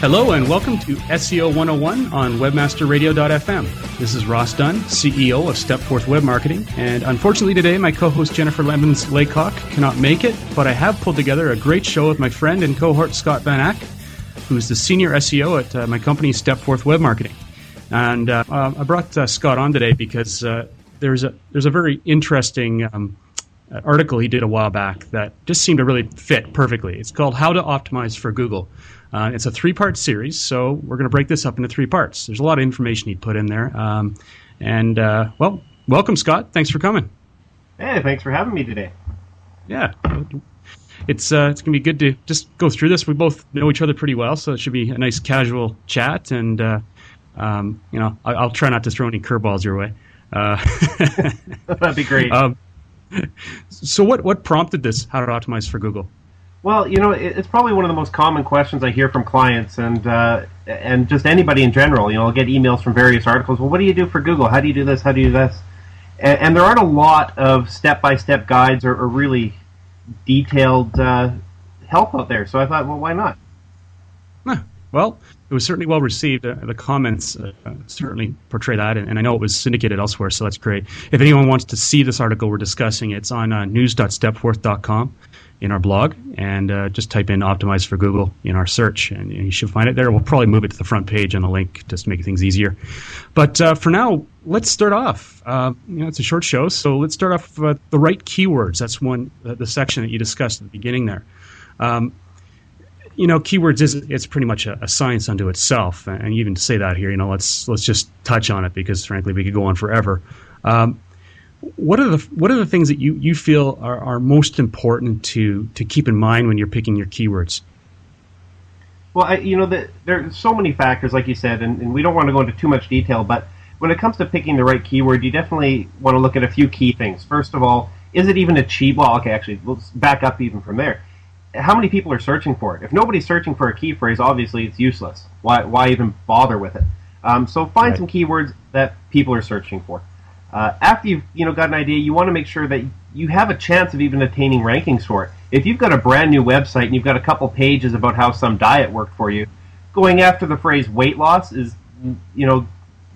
Hello and welcome to SEO 101 on webmasterradio.fm. This is Ross Dunn, CEO of Stepforth Web Marketing, and unfortunately today my co-host Jennifer Lemons Laycock cannot make it, but I have pulled together a great show with my friend and cohort Scott Van Ack, who's the senior SEO at uh, my company Stepforth Web Marketing. And uh, uh, I brought uh, Scott on today because uh, there's a there's a very interesting um, article he did a while back that just seemed to really fit perfectly. It's called "How to Optimize for Google." Uh, it's a three part series, so we're going to break this up into three parts. There's a lot of information he put in there. Um, and, uh, well, welcome, Scott. Thanks for coming. Hey, thanks for having me today. Yeah. It's, uh, it's going to be good to just go through this. We both know each other pretty well, so it should be a nice casual chat. And, uh, um, you know, I- will try not to throw any curveballs your way. Uh, That'd be great. Um, so, what, what prompted this, How to Optimize for Google? Well, you know, it's probably one of the most common questions I hear from clients and uh, and just anybody in general. You know, I'll get emails from various articles. Well, what do you do for Google? How do you do this? How do you do this? And, and there aren't a lot of step by step guides or, or, really detailed uh, help out there. So I thought, well, why not? Well, it was certainly well received. Uh, the comments uh, certainly portray that, and, and, I know it was syndicated elsewhere, so that's great. If anyone wants to see this article we're discussing, it's on uh, news.stepforth.com in our blog and uh, just type in optimize for Google in our search and you should find it there. We'll probably move it to the front page on the link just to make things easier. But uh, for now, let's start off. Uh, you know, it's a short show, so let's start off with the right keywords. That's one uh, the section that you discussed at the beginning there. Um, you know, keywords is it's pretty much a, a, science unto itself, and even to say that here, you know, let's let's just touch on it because frankly we could go on forever. Um, what are the what are the things that you, you feel are, are most important to to keep in mind when you're picking your keywords? Well, I, you know, the, there's so many factors, like you said, and, and we don't want to go into too much detail. But when it comes to picking the right keyword, you definitely want to look at a few key things. First of all, is it even achievable? Well, okay, actually, let's back up even from there. How many people are searching for it? If nobody's searching for a key phrase, obviously it's useless. Why, why even bother with it? Um, so find right. some keywords that people are searching for. Uh, after you've you know got an idea, you want to make sure that you have a chance of even attaining rankings for it. If you've got a brand new website and you've got a couple pages about how some diet worked for you, going after the phrase weight loss is you know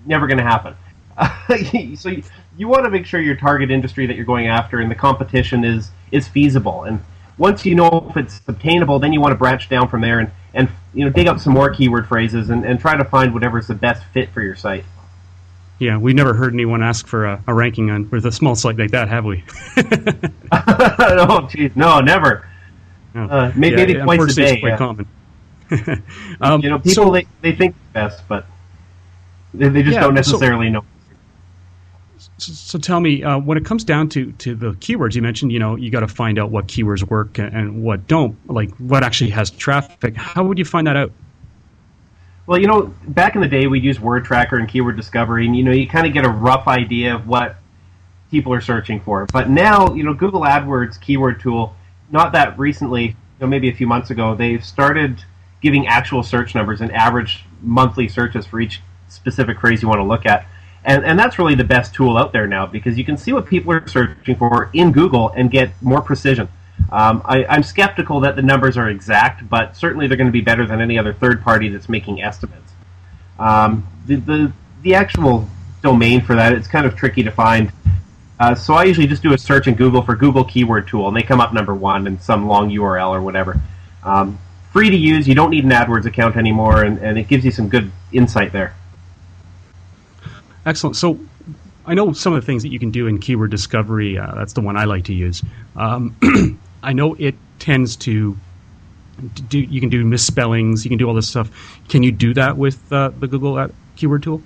never going to happen. so you, you want to make sure your target industry that you're going after and the competition is is feasible. And once you know if it's obtainable, then you want to branch down from there and, and you know dig up some more keyword phrases and, and try to find whatever is the best fit for your site. Yeah, we've never heard anyone ask for a, a ranking on with a small site like that, have we? oh, geez, no, never. No. Uh, maybe, yeah, maybe twice a day. It's quite yeah. common. um, you know, people so, they, they think best, but they, they just yeah, don't necessarily so, know. So, so, tell me, uh, when it comes down to, to the keywords you mentioned, you know, you got to find out what keywords work and, and what don't, like what actually has traffic. How would you find that out? Well, you know, back in the day, we'd use Word Tracker and Keyword Discovery, and you know, you kind of get a rough idea of what people are searching for. But now, you know, Google AdWords keyword tool, not that recently, you know, maybe a few months ago, they've started giving actual search numbers and average monthly searches for each specific phrase you want to look at. And, and that's really the best tool out there now because you can see what people are searching for in Google and get more precision. Um, I, am skeptical that the numbers are exact, but certainly they're going to be better than any other third party that's making estimates. Um, the, the, the actual domain for that it's kind of tricky to find. Uh, so I usually just do a search in Google for Google Keyword Tool, and they come up number one in some long URL or whatever. Um, free to use. You don't need an AdWords account anymore, and, and it gives you some good insight there. Excellent. So I know some of the things that you can do in keyword discovery. Uh, that's the one I like to use. Um, I know it tends to do. You can do misspellings. You can do all this stuff. Can you do that with uh, the Google keyword tool?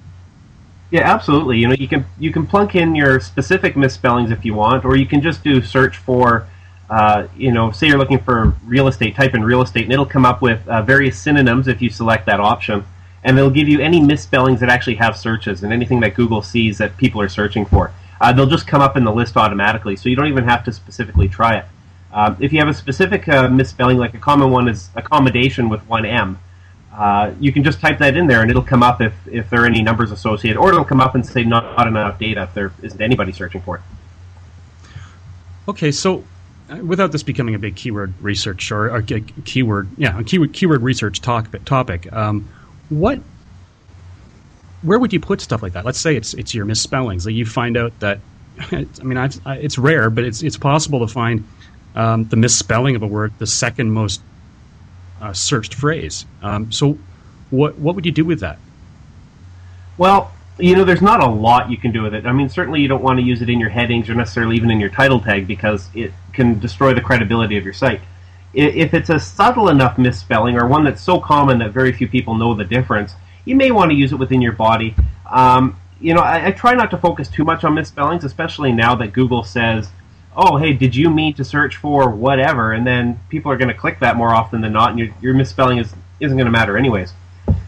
Yeah, absolutely. You know, you can you can plunk in your specific misspellings if you want, or you can just do search for. Uh, you know, say you're looking for real estate, type in real estate, and it'll come up with uh, various synonyms if you select that option and it'll give you any misspellings that actually have searches and anything that Google sees that people are searching for. uh, they'll just come up in the list automatically, so you don't even have to specifically try it. Um, if you have a specific uh, misspelling, like a common one is accommodation with one M, uh, you can just type that in there and it'll come up if, if there are any numbers associated, or it'll come up and say not, not enough data if there isn't anybody searching for it. Okay, so uh, without this becoming a big keyword research or, or keyword, yeah, keyword, keyword research talk, topic, um, what, where would you put stuff like that? Let's say it's it's your misspellings. Like you find out that, I mean, I've, it's rare, but it's it's possible to find um, the misspelling of a word the second most uh, searched phrase. Um, so, what what would you do with that? Well, you know, there's not a lot you can do with it. I mean, certainly you don't want to use it in your headings or necessarily even in your title tag because it can destroy the credibility of your site. If it's a subtle enough misspelling or one that's so common that very few people know the difference, you may want to use it within your body. Um, you know, I, I, try not to focus too much on misspellings, especially now that Google says, "Oh, hey, did you mean to search for whatever?" And then people are going to click that more often than not, and your, your misspelling is isn't going to matter anyways.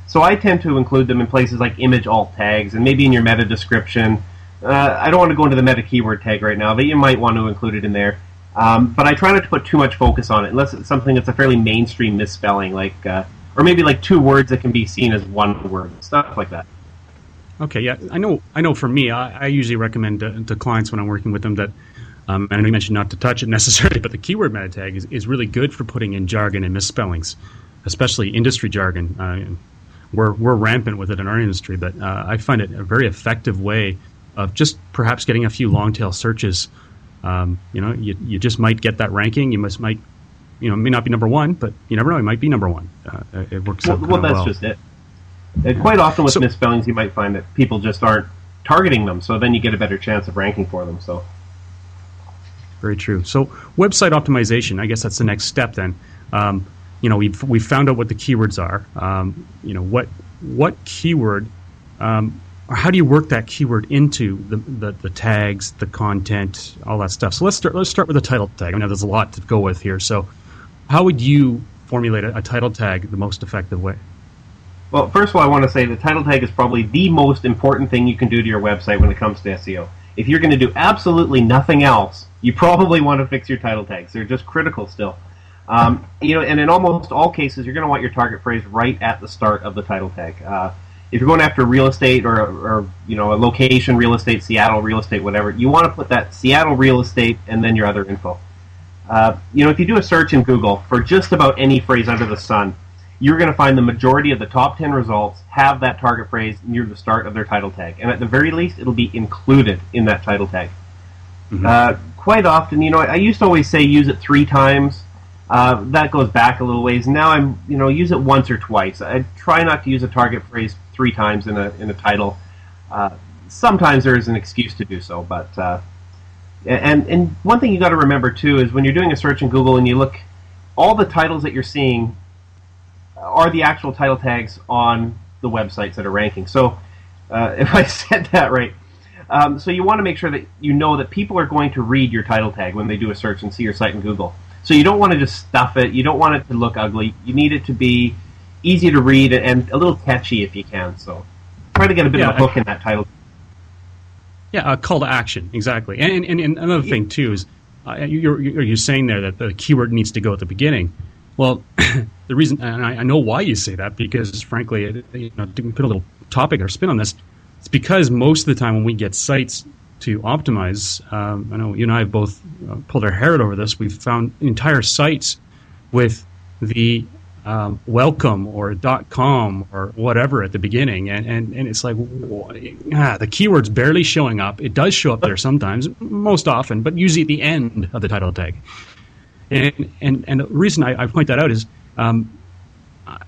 So I tend to include them in places like image alt tags and maybe in your meta description. Uh, I don't want to go into the meta keyword tag right now, but you might want to include it in there. Um, but I try not to put too much focus on it unless it's something that's a fairly mainstream misspelling, like uh, or maybe like two words that can be seen as one word, stuff like that. Okay, yeah, I know. I know. For me, I, I usually recommend to, to, clients when I'm working with them that, um, and you mentioned not to touch it necessarily, but the keyword meta tag is, is really good for putting in jargon and misspellings, especially industry jargon. Uh, we're we're rampant with it in our industry, but uh, I find it a very effective way of just perhaps getting a few long tail searches. Um, you know, you, you just might get that ranking. You must might, you know, may not be number one, but you never know. It might be number one. Uh, it works well, out well. That's well. just it. And quite often with so, misspellings, you might find that people just aren't targeting them, so then you get a better chance of ranking for them. So. Very true. So, website optimization. I guess that's the next step then. Um, you know, we've we found out what the keywords are. Um, you know, what what keyword, um, or how do you work that keyword into the, the, the tags, the content, all that stuff. So let's start. Let's start with the title tag. I know there's a lot to go with here. So, how would you formulate a, a title tag the most effective way? Well, first of all, I want to say the title tag is probably the most important thing you can do to your website when it comes to SEO. If you're going to do absolutely nothing else, you probably want to fix your title tags. They're just critical still. Um, you know, and in almost all cases, you're going to want your target phrase right at the start of the title tag. Uh, if you're going after real estate or, or you know a location, real estate, Seattle real estate, whatever, you want to put that Seattle real estate and then your other info. Uh, you know, if you do a search in Google for just about any phrase under the sun, you're going to find the majority of the top 10 results have that target phrase near the start of their title tag. And at the very least, it'll be included in that title tag. Mm-hmm. Uh, quite often, you know, I used to always say use it three times uh, that goes back a little ways. Now I'm, you know, use it once or twice. I try not to use a target phrase three times in a in a title. Uh, sometimes there is an excuse to do so, but uh, and and one thing you got to remember too is when you're doing a search in Google and you look, all the titles that you're seeing are the actual title tags on the websites that are ranking. So uh, if I said that right. Um, so you want to make sure that you know that people are going to read your title tag when they do a search and see your site in Google. So you don't want to just stuff it. You don't want it to look ugly. You need it to be easy to read and a little catchy if you can. So try to get a bit yeah, of a hook in that title. Yeah, a call to action, exactly. And, and, and another thing too is uh, you're, you're saying there that the keyword needs to go at the beginning. Well, the reason, and I, I, know why you say that, because frankly, it, you know, to put a little topic or spin on this, it's because most of the time when we get sites to optimize. Um, I know you and I have both uh, pulled our hair out over this. We've found entire sites with the um, welcome or .com or whatever at the beginning, and, and, and it's like ah, the keyword's barely showing up. It does show up there sometimes, most often, but usually at the end of the title tag. And and, and the reason I, I point that out is um,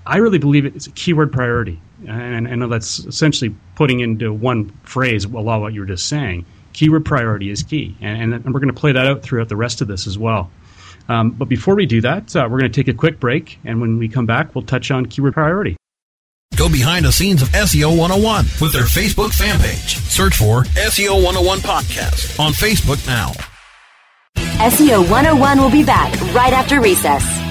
I really believe it's a keyword priority, and I know that's essentially putting into one phrase a lot of what you were just saying keyword priority is key. And, and we're going to play that out throughout the rest of this as well. Um, but before we do that, uh, we're going to take a quick break. And when we come back, we'll touch on keyword priority. Go behind the scenes of SEO 101 with their Facebook fan page. Search for SEO 101 Podcast on Facebook now. SEO 101 will be back right after recess.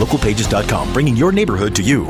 Localpages.com, bringing your neighborhood to you.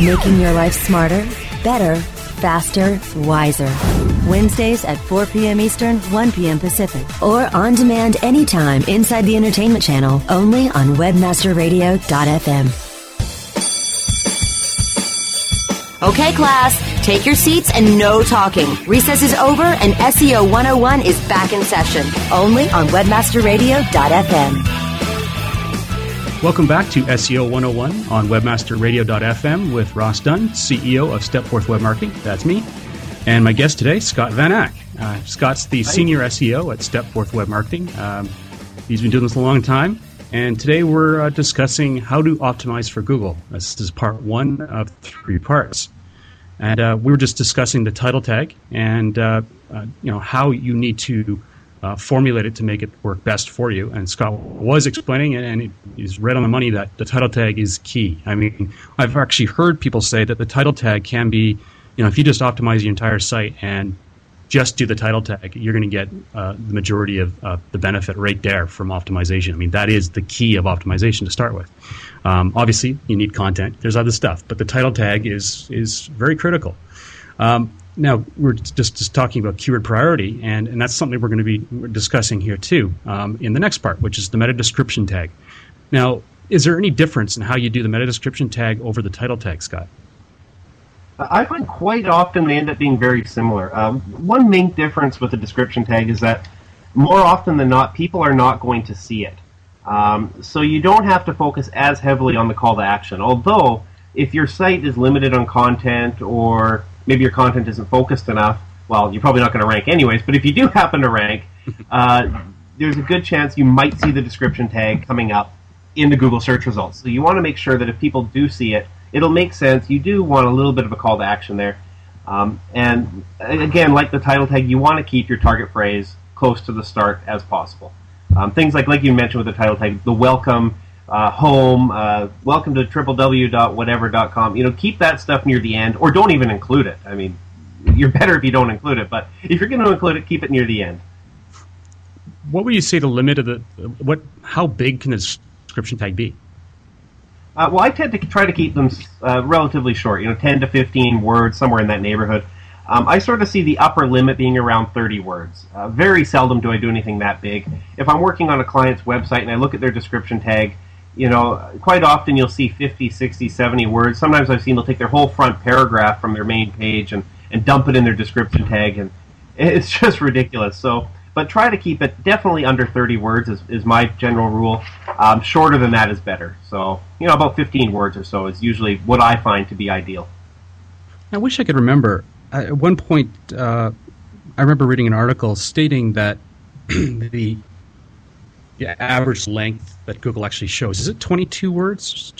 Making your life smarter, better, faster, wiser. Wednesdays at 4 p.m. Eastern, 1 p.m. Pacific. Or on demand anytime inside the entertainment channel, only on webmasterradio.fm. Okay, class, take your seats and no talking. Recess is over and SEO 101 is back in session, only on webmasterradio.fm. Welcome back to SEO 101 on webmasterradio.fm with Ross Dunn, CEO of Stepforth Web Marketing. That's me. And my guest today, Scott Van Ack. Uh, Scott's the Hi. senior SEO at Stepforth Web Marketing. Um, he's been doing this a long time. And today we're uh, discussing how to optimize for Google. This is part one of three parts. And uh, we were just discussing the title tag and uh, uh, you know how you need to uh, formulate it to make it work best for you. And Scott was explaining it, and he's right on the money that the title tag is key. I mean, I've actually heard people say that the title tag can be, you know, if you just optimize your entire site and just do the title tag, you're going to get uh, the majority of uh, the benefit right there from optimization. I mean, that is the key of optimization to start with. Um, obviously, you need content. There's other stuff, but the title tag is is very critical. Um, now we're just, just talking about keyword priority, and, and that's something we're going to be discussing here too um, in the next part, which is the meta description tag. Now, is there any difference in how you do the meta description tag over the title tag, Scott? I find quite often they end up being very similar. Um, one main difference with the description tag is that more often than not, people are not going to see it. Um, so you don't have to focus as heavily on the call to action. Although, if your site is limited on content or maybe your content isn't focused enough, well, you're probably not going to rank anyways. But if you do happen to rank, uh, there's a good chance you might see the description tag coming up in the Google search results. So you want to make sure that if people do see it, it'll make sense. You do want a little bit of a call to action there. Um, and again, like the title tag, you want to keep your target phrase close to the start as possible. Um, things like, like you mentioned with the title tag, the welcome, uh, home, uh, welcome to www.whatever.com. You know, keep that stuff near the end, or don't even include it. I mean, you're better if you don't include it, but if you're going to include it, keep it near the end. What would you say the limit of the what? How big can the description tag be? Uh, well, I tend to try to keep them uh, relatively short, you know, 10 to 15 words, somewhere in that neighborhood. Um, I sort of see the upper limit being around 30 words. Uh, very seldom do I do anything that big. If I'm working on a client's website and I look at their description tag you know, quite often you'll see 50, 60, 70 words. Sometimes I've seen they'll take their whole front paragraph from their main page and, and dump it in their description tag, and it's just ridiculous. So, but try to keep it definitely under 30 words is, is my general rule. Um, shorter than that is better. So, you know, about 15 words or so is usually what I find to be ideal. I wish I could remember. At one point, uh, I remember reading an article stating that the yeah, average length that Google actually shows. Is it 22 words?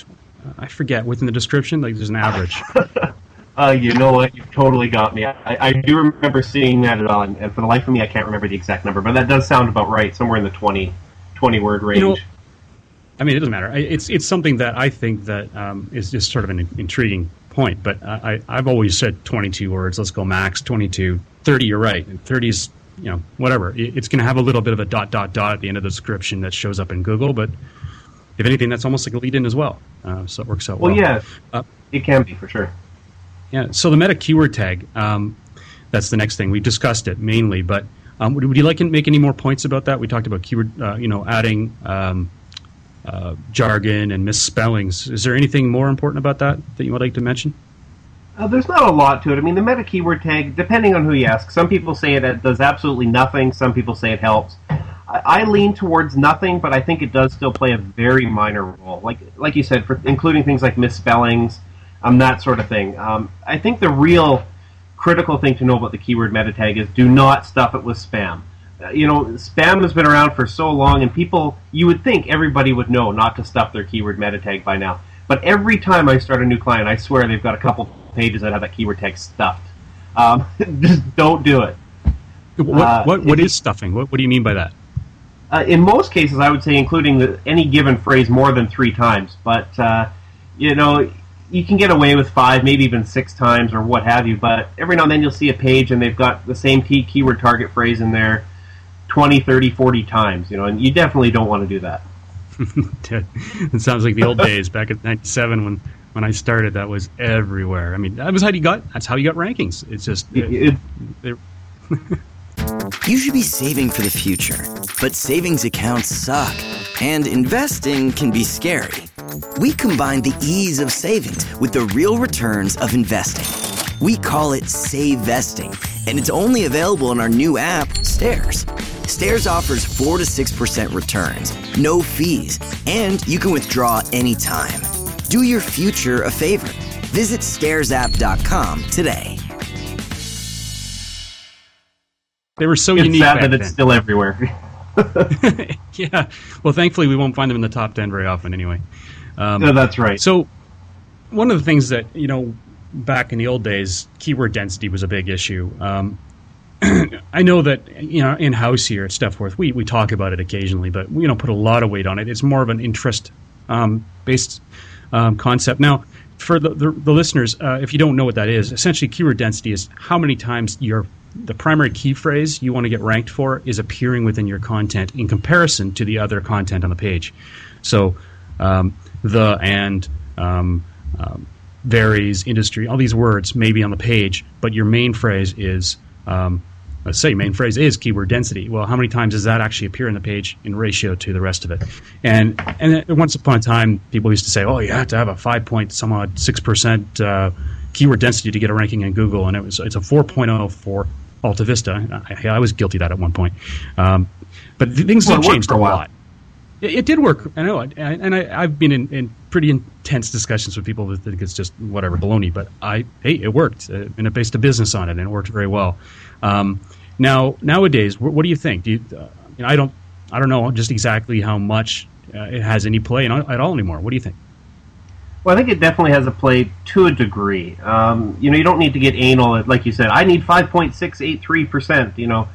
I forget. Within the description, like there's an average. uh, you know what? You've totally got me. I, I do remember seeing that at all, and, for the life of me, I can't remember the exact number, but that does sound about right, somewhere in the 20, 20 word range. You know, I mean, it doesn't matter. It's it's something that I think that um, is just sort of an intriguing point. But I, I've always said 22 words. Let's go max 22. 30, you're right. 30 is you know, whatever. It's going to have a little bit of a dot dot dot at the end of the description that shows up in Google, but if anything, that's almost like a lead in as well. Uh, so it works out well. Well, yeah, uh, it can be for sure. Yeah. So the meta keyword tag, um, that's the next thing. We discussed it mainly, but um, would, would, you like to make any more points about that? We talked about keyword, uh, you know, adding um, uh, jargon and misspellings. Is there anything more important about that that you would like to mention? Uh, there's not a lot to it. I mean, the meta keyword tag, depending on who you ask, some people say it does absolutely nothing. Some people say it helps. I, I lean towards nothing, but I think it does still play a very minor role. Like like you said, for including things like misspellings, um, that sort of thing. Um, I think the real critical thing to know about the keyword meta tag is do not stuff it with spam. Uh, you know, spam has been around for so long, and people, you would think everybody would know not to stuff their keyword meta tag by now. But every time I start a new client, I swear they've got a couple pages that have that keyword tag stuffed. Um, just don't do it. What uh, what, what is stuffing? What, what do you mean by that? Uh, in most cases, I would say including the, any given phrase more than three times. But uh, you know, you can get away with five, maybe even six times, or what have you. But every now and then, you'll see a page and they've got the same key keyword target phrase in there 20, 30, 40 times. You know, and you definitely don't want to do that. it sounds like the old days back in '97 when when I started, that was everywhere. I mean, that was how you got. That's how you got rankings. It's just. It, it, you should be saving for the future, but savings accounts suck, and investing can be scary. We combine the ease of savings with the real returns of investing. We call it Save Vesting, and it's only available in our new app, Stairs. Stairs offers 4 to 6% returns, no fees, and you can withdraw anytime. Do your future a favor. Visit stairsapp.com today. They were so it's unique. Sad that then. it's still everywhere. yeah. Well, thankfully, we won't find them in the top 10 very often anyway. Um, no, that's right. So, one of the things that, you know, back in the old days, keyword density was a big issue. Um, I know that you know in house here at Stepforth, we we talk about it occasionally, but we don't put a lot of weight on it. It's more of an interest um, based um, concept. Now, for the, the, the listeners, uh, if you don't know what that is, essentially keyword density is how many times your the primary key phrase you want to get ranked for is appearing within your content in comparison to the other content on the page. So, um, the and um, um, varies, industry, all these words may be on the page, but your main phrase is um, let's say main phrase is keyword density. Well, how many times does that actually appear in the page in ratio to the rest of it? And and once upon a time, people used to say, oh, you have to have a five point some odd six percent uh, keyword density to get a ranking in Google, and it was it's a 4.0 for AltaVista. I, I was guilty of that at one point, um, but things well, have changed a, lot. It, it, did work. I know, and I, have been in, in, pretty intense discussions with people that think it's just whatever baloney. But I, hey, it worked, uh, and it based a business on it, and it worked very well. Um, now, nowadays, what, do you think? Do you, uh, I don't, I don't know just exactly how much uh, it has any play in, at all anymore. What do you think? Well, I think it definitely has a play to a degree. Um, you know, you don't need to get anal, like you said. I need five point six eight three percent. You know,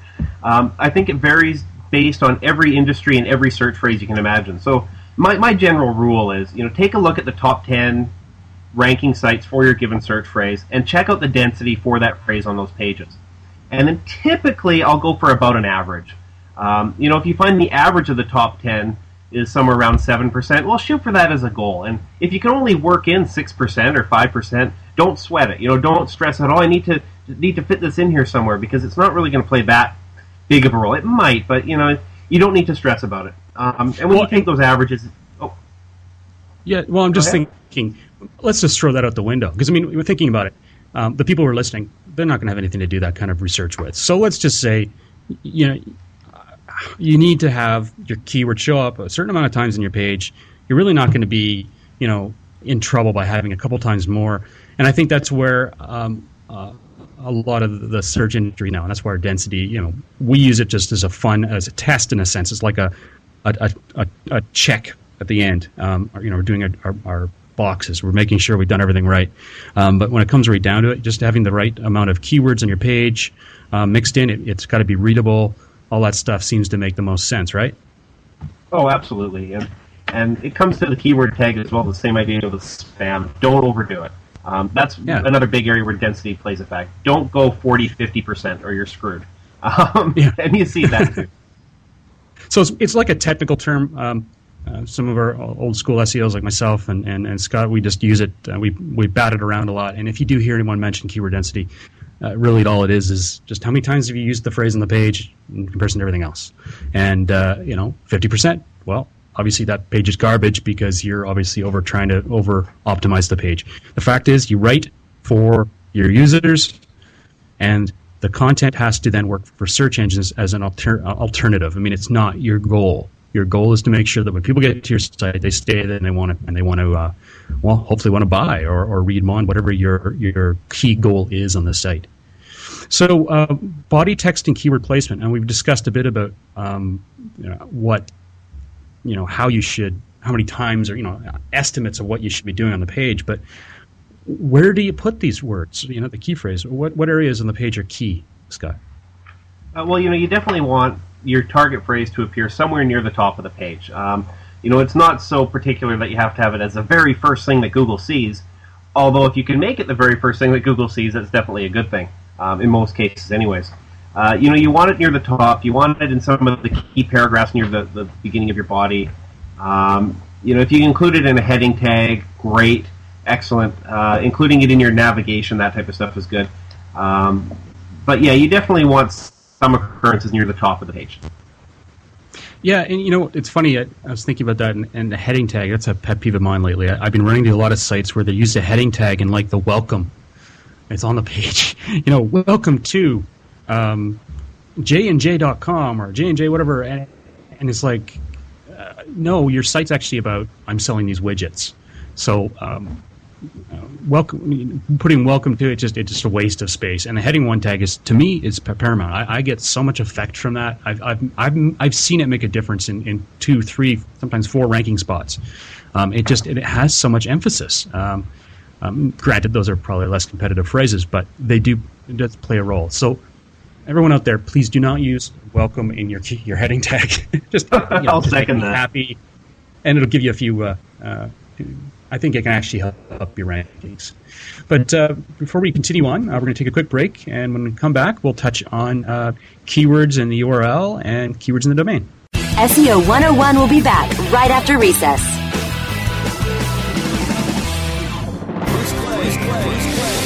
um, I think it varies based on every industry and every search phrase you can imagine. So, my my general rule is, you know, take a look at the top ten ranking sites for your given search phrase and check out the density for that phrase on those pages and then typically I'll go for about an average. Um, you know, if you find the average of the top 10 is somewhere around 7%, well, shoot for that as a goal. And if you can only work in 6% or 5%, don't sweat it. You know, don't stress at all. I need to need to fit this in here somewhere because it's not really going to play that big of a role. It might, but, you know, you don't need to stress about it. Um, and when well, you take those averages, oh, Yeah, well, I'm just thinking, let's just throw that out the window. Because, I mean, we're thinking about it. Um, the people who are listening, they're not going to have anything to do that kind of research with. So let's just say, you know, you need to have your keyword show up a certain amount of times in your page. You're really not going to be, you know, in trouble by having a couple times more. And I think that's where um, uh, a lot of the search industry now, and that's why our density, you know, we use it just as a fun, as a test in a sense. It's like a a, a, a check at the end. Um, you know, we're doing our, our, boxes. We're making sure we've done everything right. Um, but when it comes right down to it, just having the right amount of keywords on your page uh, mixed in, it, has got to be readable. All that stuff seems to make the most sense, right? Oh, absolutely. And and it comes to the keyword tag as well. The same idea with spam. Don't overdo it. Um, that's yeah. another big area where density plays a fact. Don't go 40, 50% or you're screwed. Um, yeah. And you see that too. so it's, it's like a technical term. Uh, some of our old school SEOs like myself and, and, and Scott, we just use it. Uh, we we bat it around a lot. And if you do hear anyone mention keyword density, uh, really all it is is just how many times have you used the phrase on the page in comparison to everything else. And uh, you know, fifty percent. Well, obviously that page is garbage because you're obviously over trying to over optimize the page. The fact is, you write for your users, and the content has to then work for search engines as an alter- alternative. I mean, it's not your goal. Your goal is to make sure that when people get to your site, they stay there and they want to, and they want to, uh, well, hopefully want to buy or, or read on whatever your your key goal is on the site. So, uh, body text and keyword placement, and we've discussed a bit about um, you know, what, you know, how you should, how many times, or you know, estimates of what you should be doing on the page. But where do you put these words? You know, the key phrase. What what areas on the page are key, Scott? Uh, well, you know, you definitely want your target phrase to appear somewhere near the top of the page. Um, you know, it's not so particular that you have to have it as the very first thing that Google sees. Although, if you can make it the very first thing that Google sees, that's definitely a good thing. Um, in most cases, anyways. Uh, you know, you want it near the top. You want it in some of the key paragraphs near the, the beginning of your body. Um, you know, if you include it in a heading tag, great, excellent. Uh, including it in your navigation, that type of stuff is good. Um, but yeah, you definitely want some occurrences near the top of the page. Yeah, and you know it's funny. I, I was thinking about that, and, and, the heading tag. That's a pet peeve of mine lately. I, have been running to a lot of sites where they use a heading tag and like the welcome. It's on the page. You know, welcome to um, jandj.com or J&J whatever, and, and it's like, uh, no, your site's actually about I'm selling these widgets. So um, welcome putting welcome to it just it's just a waste of space. And the heading one tag is to me is paramount. I, I, get so much effect from that. I've, I've, I've, I've seen it make a difference in, in two three sometimes four ranking spots. Um, it just it has so much emphasis. Um, um, granted those are probably less competitive phrases but they do it does play a role. So everyone out there please do not use welcome in your your heading tag. Just, you know, I'll just second that. happy. And it'll give you a few uh, uh, I think it can actually help up your rankings. But uh, before we continue on, uh, we're going to take a quick break, and when we come back, we'll touch on uh, keywords in the URL and keywords in the domain. SEO 101 will be back right after recess.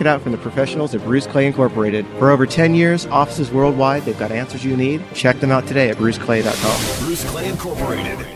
it out from the professionals at Bruce Clay Incorporated. For over 10 years, offices worldwide, they've got answers you need. Check them out today at bruceclay.com. Bruce Clay Incorporated.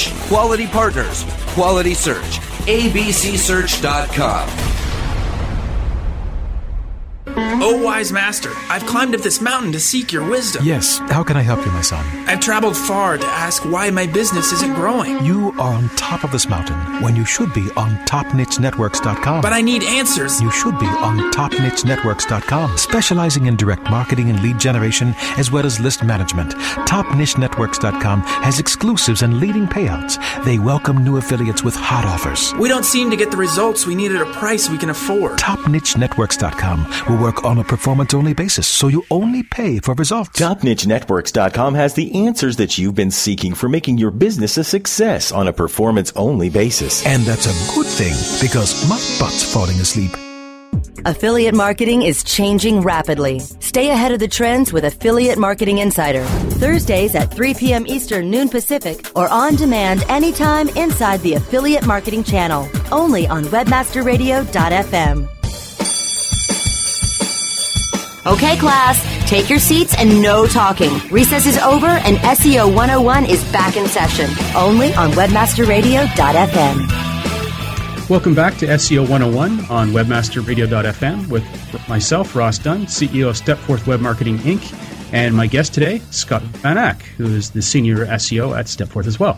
Quality partners, quality search. ABCSearch.com. Oh, wise master, I've climbed up this mountain to seek your wisdom. Yes, how can I help you, my son? I've traveled far to ask why my business isn't growing. You are on top of this mountain when you should be on topnichenetworks.com. But I need answers. You should be on topnichenetworks.com, specializing in direct marketing and lead generation as well as list management. Topnichenetworks.com has exclusives and leading payouts. They welcome new affiliates with hot offers. We don't seem to get the results we need at a price we can afford. TopNicheNetworks.com will work on a performance only basis, so you only pay for results. TopNicheNetworks.com has the answers that you've been seeking for making your business a success on a performance only basis. And that's a good thing because my butt's falling asleep. Affiliate marketing is changing rapidly. Stay ahead of the trends with Affiliate Marketing Insider. Thursdays at 3 p.m. Eastern, noon Pacific, or on demand anytime inside the Affiliate Marketing channel. Only on WebmasterRadio.fm. Okay, class, take your seats and no talking. Recess is over and SEO 101 is back in session. Only on WebmasterRadio.fm. Welcome back to SEO 101 on WebmasterRadio.fm with myself, Ross Dunn, CEO of Stepforth Web Marketing Inc., and my guest today, Scott Van Ack, who is the senior SEO at Stepforth as well.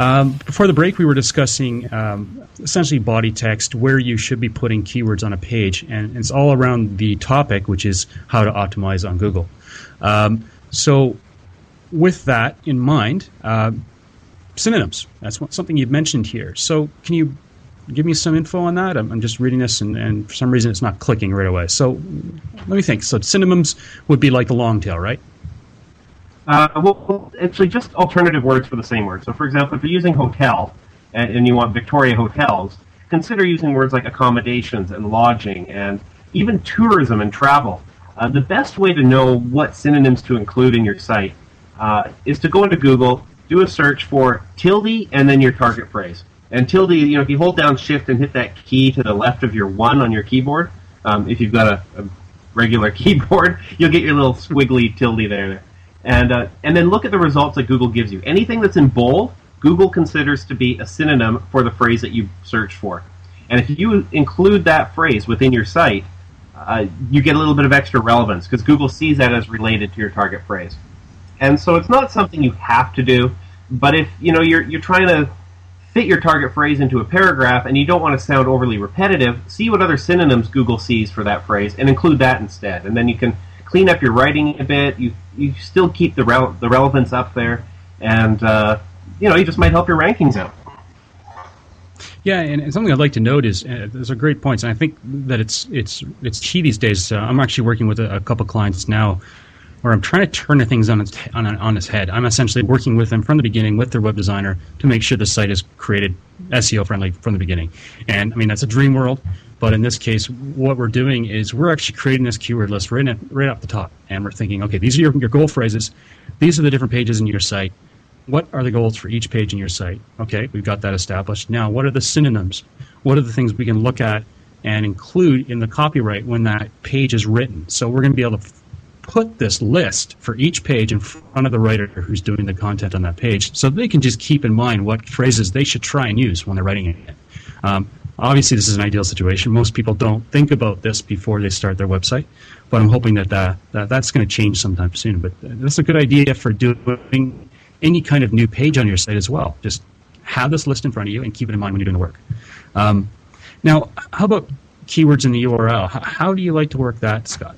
Um, before the break, we were discussing um, essentially body text, where you should be putting keywords on a page, and it's all around the topic, which is how to optimize on Google. Um, so, with that in mind, uh, synonyms. That's something you've mentioned here. So, can you give me some info on that? I'm, I'm just reading this, and, and, for some reason, it's not clicking right away. So, let me think. So, synonyms would be like the long tail, right? Uh, well, actually, just alternative words for the same word. So, for example, if you're using hotel and, you want Victoria hotels, consider using words like accommodations and lodging and even tourism and travel. Uh, the best way to know what synonyms to include in your site uh, is to go into Google, do a search for tilde, and then your target phrase. And tilde, you know, if you hold down Shift and hit that key to the left of your one on your keyboard, um, if you've got a, a, regular keyboard, you'll get your little squiggly tilde there. And uh, and then look at the results that Google gives you. Anything that's in bold, Google considers to be a synonym for the phrase that you search for. And if you include that phrase within your site, uh, you get a little bit of extra relevance because Google sees that as related to your target phrase. And so it's not something you have to do, but if you know you're you're trying to fit your target phrase into a paragraph and you don't want to sound overly repetitive, see what other synonyms Google sees for that phrase and include that instead. And then you can clean up your writing a bit. You you still keep the the relevance up there, and uh, you know you just might help your rankings out. Yeah, and, and something I'd like to note is uh, those are great points, and I think that it's it's it's key these days. Uh, I'm actually working with a, a couple clients now where I'm trying to turn the things on its on, on its head. I'm essentially working with them from the beginning with their web designer to make sure the site is created SEO friendly from the beginning. And I mean that's a dream world, but in this case, what we're doing is we're actually creating this keyword list right at, right off the top, and we're thinking, okay, these are your, your goal phrases, these are the different pages in your site. What are the goals for each page in your site? Okay, we've got that established. Now, what are the synonyms? What are the things we can look at and include in the copyright when that page is written? So we're going to be able to put this list for each page in front of the writer who's doing the content on that page so they can just keep in mind what phrases they should try and use when they're writing it. Um, obviously, this is an ideal situation. Most people don't think about this before they start their website, but I'm hoping that, that, that that's going to change sometime soon. But that's a good idea for doing any kind of new page on your site as well. Just have this list in front of you and keep it in mind when you're doing the work. Um, now, how about keywords in the URL? How, how do you like to work that, Scott?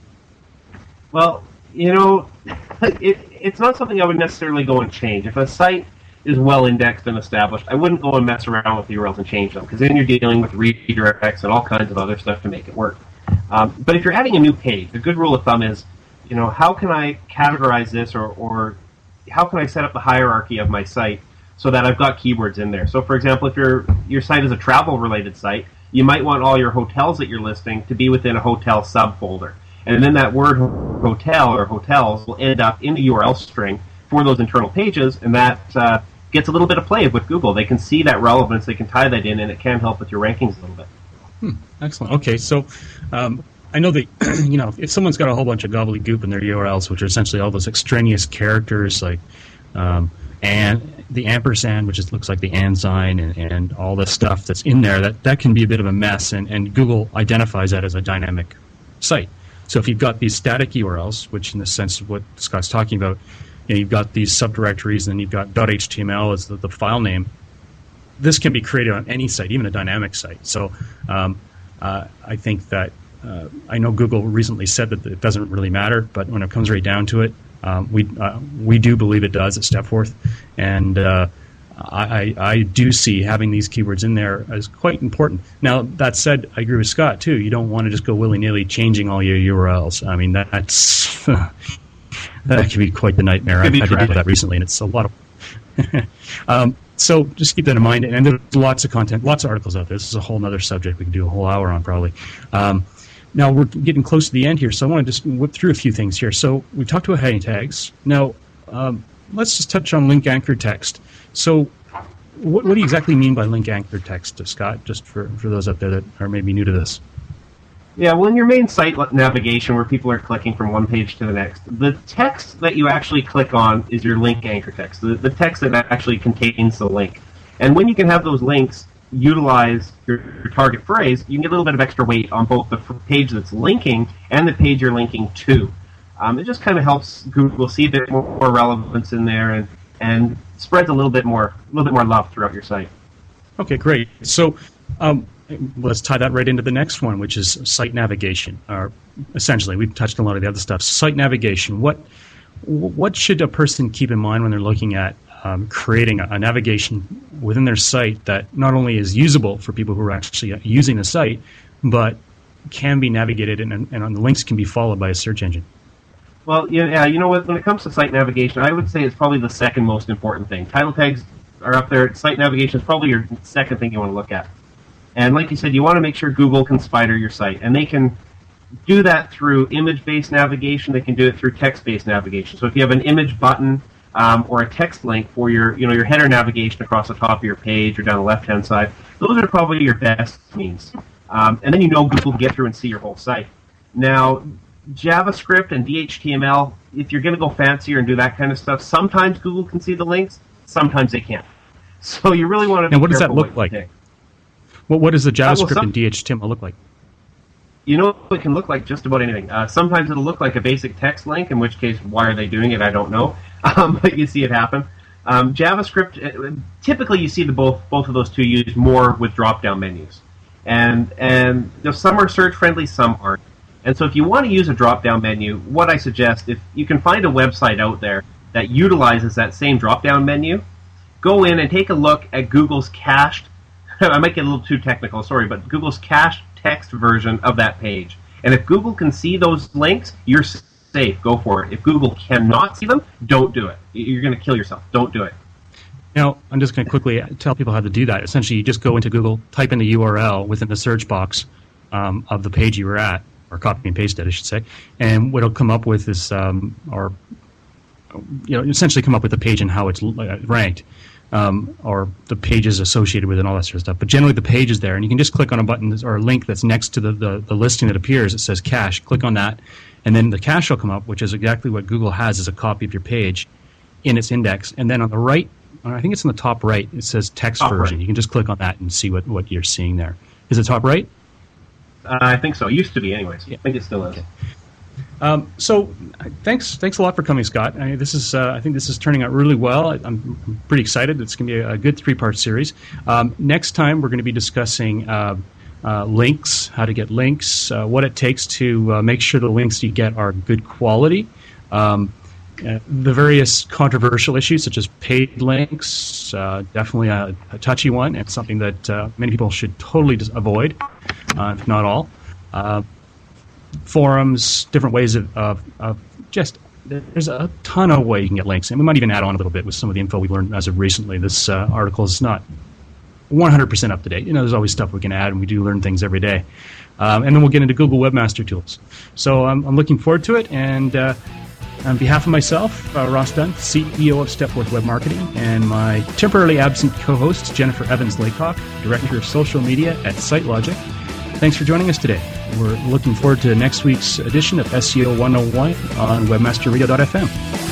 Well, you know, it, it's not something I would necessarily go and change. If a site is well indexed and established, I wouldn't go and mess around with the URLs and change them because then you're dealing with redirects and all kinds of other stuff to make it work. Um, but if you're adding a new page, a good rule of thumb is, you know, how can I categorize this or, or how can I set up the hierarchy of my site so that I've got keywords in there? So, for example, if your your site is a travel related site, you might want all your hotels that you're listing to be within a hotel subfolder and then that word hotel or hotels will end up in the URL string for those internal pages, and that uh, gets a little bit of play with Google. They can see that relevance, they can tie that in, and it can help with your rankings a little bit. Hmm, excellent. Okay, so um, I know that you know if someone's got a whole bunch of gobbledygook in their URLs, which are essentially all those extraneous characters like um, and the ampersand, which looks like the and sign, and, and all the stuff that's in there, that that can be a bit of a mess, and, and Google identifies that as a dynamic site. So if you've got these static URLs, which in the sense of what Scott's talking about, you know, you've got these subdirectories and you've got .html as the, the file name. This can be created on any site, even a dynamic site. So um, uh, I think that uh, I know Google recently said that it doesn't really matter, but when it comes right down to it, um, we uh, we do believe it does at Stepforth, and uh, I, I do see having these keywords in there as quite important. Now that said, I agree with Scott too. You don't want to just go willy nilly changing all your URLs. I mean that's that can be quite the nightmare. I've had to with that recently, and it's a lot of. um, so just keep that in mind. And there's lots of content, lots of articles out there. This is a whole other subject we could do a whole hour on probably. Um, now we're getting close to the end here, so I want to just whip through a few things here. So we talked about heading tags. Now um, let's just touch on link anchored text. So what, what, do you exactly mean by link anchored text, Scott? Just for, for those out there that are maybe new to this. Yeah, well, in your main site navigation where people are clicking from one page to the next, the text that you actually click on is your link anchor text, the, the text that actually contains the link. And when you can have those links utilize your, your, target phrase, you can get a little bit of extra weight on both the page that's linking and the page you're linking to. Um, it just kind of helps Google see a bit more, more relevance in there and, and spreads a little bit more a little bit more love throughout your site. Okay, great. So um, let's tie that right into the next one, which is site navigation. Or essentially, we've touched on a lot of the other stuff. Site navigation. What what should a person keep in mind when they're looking at um, creating a, a, navigation within their site that not only is usable for people who are actually using the site, but can be navigated and, and the links can be followed by a search engine. Well, yeah, you know? When it comes to site navigation, I would say it's probably the second most important thing. Title tags are up there. Site navigation is probably your second thing you want to look at. And like you said, you want to make sure Google can spider your site, and they can do that through image-based navigation. They can do it through text-based navigation. So if you have an image button um, or a text link for your, you know, your header navigation across the top of your page or down the left-hand side. Those are probably your best means. Um, and then you know Google can get through and see your whole site. Now, JavaScript and DHTML, if you're going to go fancier and do that kind of stuff, sometimes Google can see the links, sometimes they can't. So you really want to. Now, what does that look like? What what does the JavaScript uh, well, some, and DHTML look like? You know, it can look like just about anything. Uh, sometimes it'll look like a basic text link, in which case, why are they doing it? I don't know. um, but you see it happen. Um, JavaScript, uh, typically you see the both both of those two used more with drop-down menus, and and you know, some are search friendly, some aren't. And so if you want to use a drop-down menu, what I suggest, if you can find a website out there that utilizes that same drop-down menu, go in and take a look at Google's cached. I might get a little too technical, sorry, but Google's cached text version of that page. And if Google can see those links, you're safe, go for it. If Google cannot see them, don't do it. You're going to kill yourself. Don't do it. Now, I'm just going to quickly tell people how to do that. Essentially, you just go into Google, type in the URL within the search box um, of the page you were at, or copy and paste it, I should say, and what it'll come up with is, um, or you know, essentially come up with the page and how it's uh, ranked um, or the pages associated with it and all that sort of stuff. But generally, the page is there, and you can just click on a button or a link that's next to the, the, the listing that appears. It says cache. Click on that, and then the cache will come up, which is exactly what Google has as a copy of your page in its index. And then on the right, I think it's in the top right, it says text top version. Right. You can just click on that and see what, what you're seeing there. Is it top right? Uh, I think so. It used to be, anyways. Yeah. I think it still is. Okay. Um, so, thanks, thanks a lot for coming, Scott. I this is, uh, I think this is turning out really well. I, am pretty excited. It's going to be a, a good three-part series. Um, next time, we're going to be discussing uh, uh, links, how to get links, uh, what it takes to uh, make sure the links you get are good quality. Um, uh, the various controversial issues, such as paid links, definitely a, a, touchy one, and something that many people should totally avoid, if not all forums, different ways of, of, of just there's a ton of ways you can get links, and we might even add on a little bit with some of the info we learned as of recently. This uh, article is not 100% up to date. You know, there's always stuff we can add, and we do learn things every day. Um, and then we'll get into Google Webmaster Tools. So um, I'm looking forward to it. And uh, on behalf of myself, uh, Ross Dunn, CEO of Stepforth Web Marketing, and my temporarily absent co-host Jennifer Evans Laycock, Director of Social Media at SiteLogic. Thanks for joining us today. We're looking forward to next week's edition of SEO 101 on webmasterradio.fm.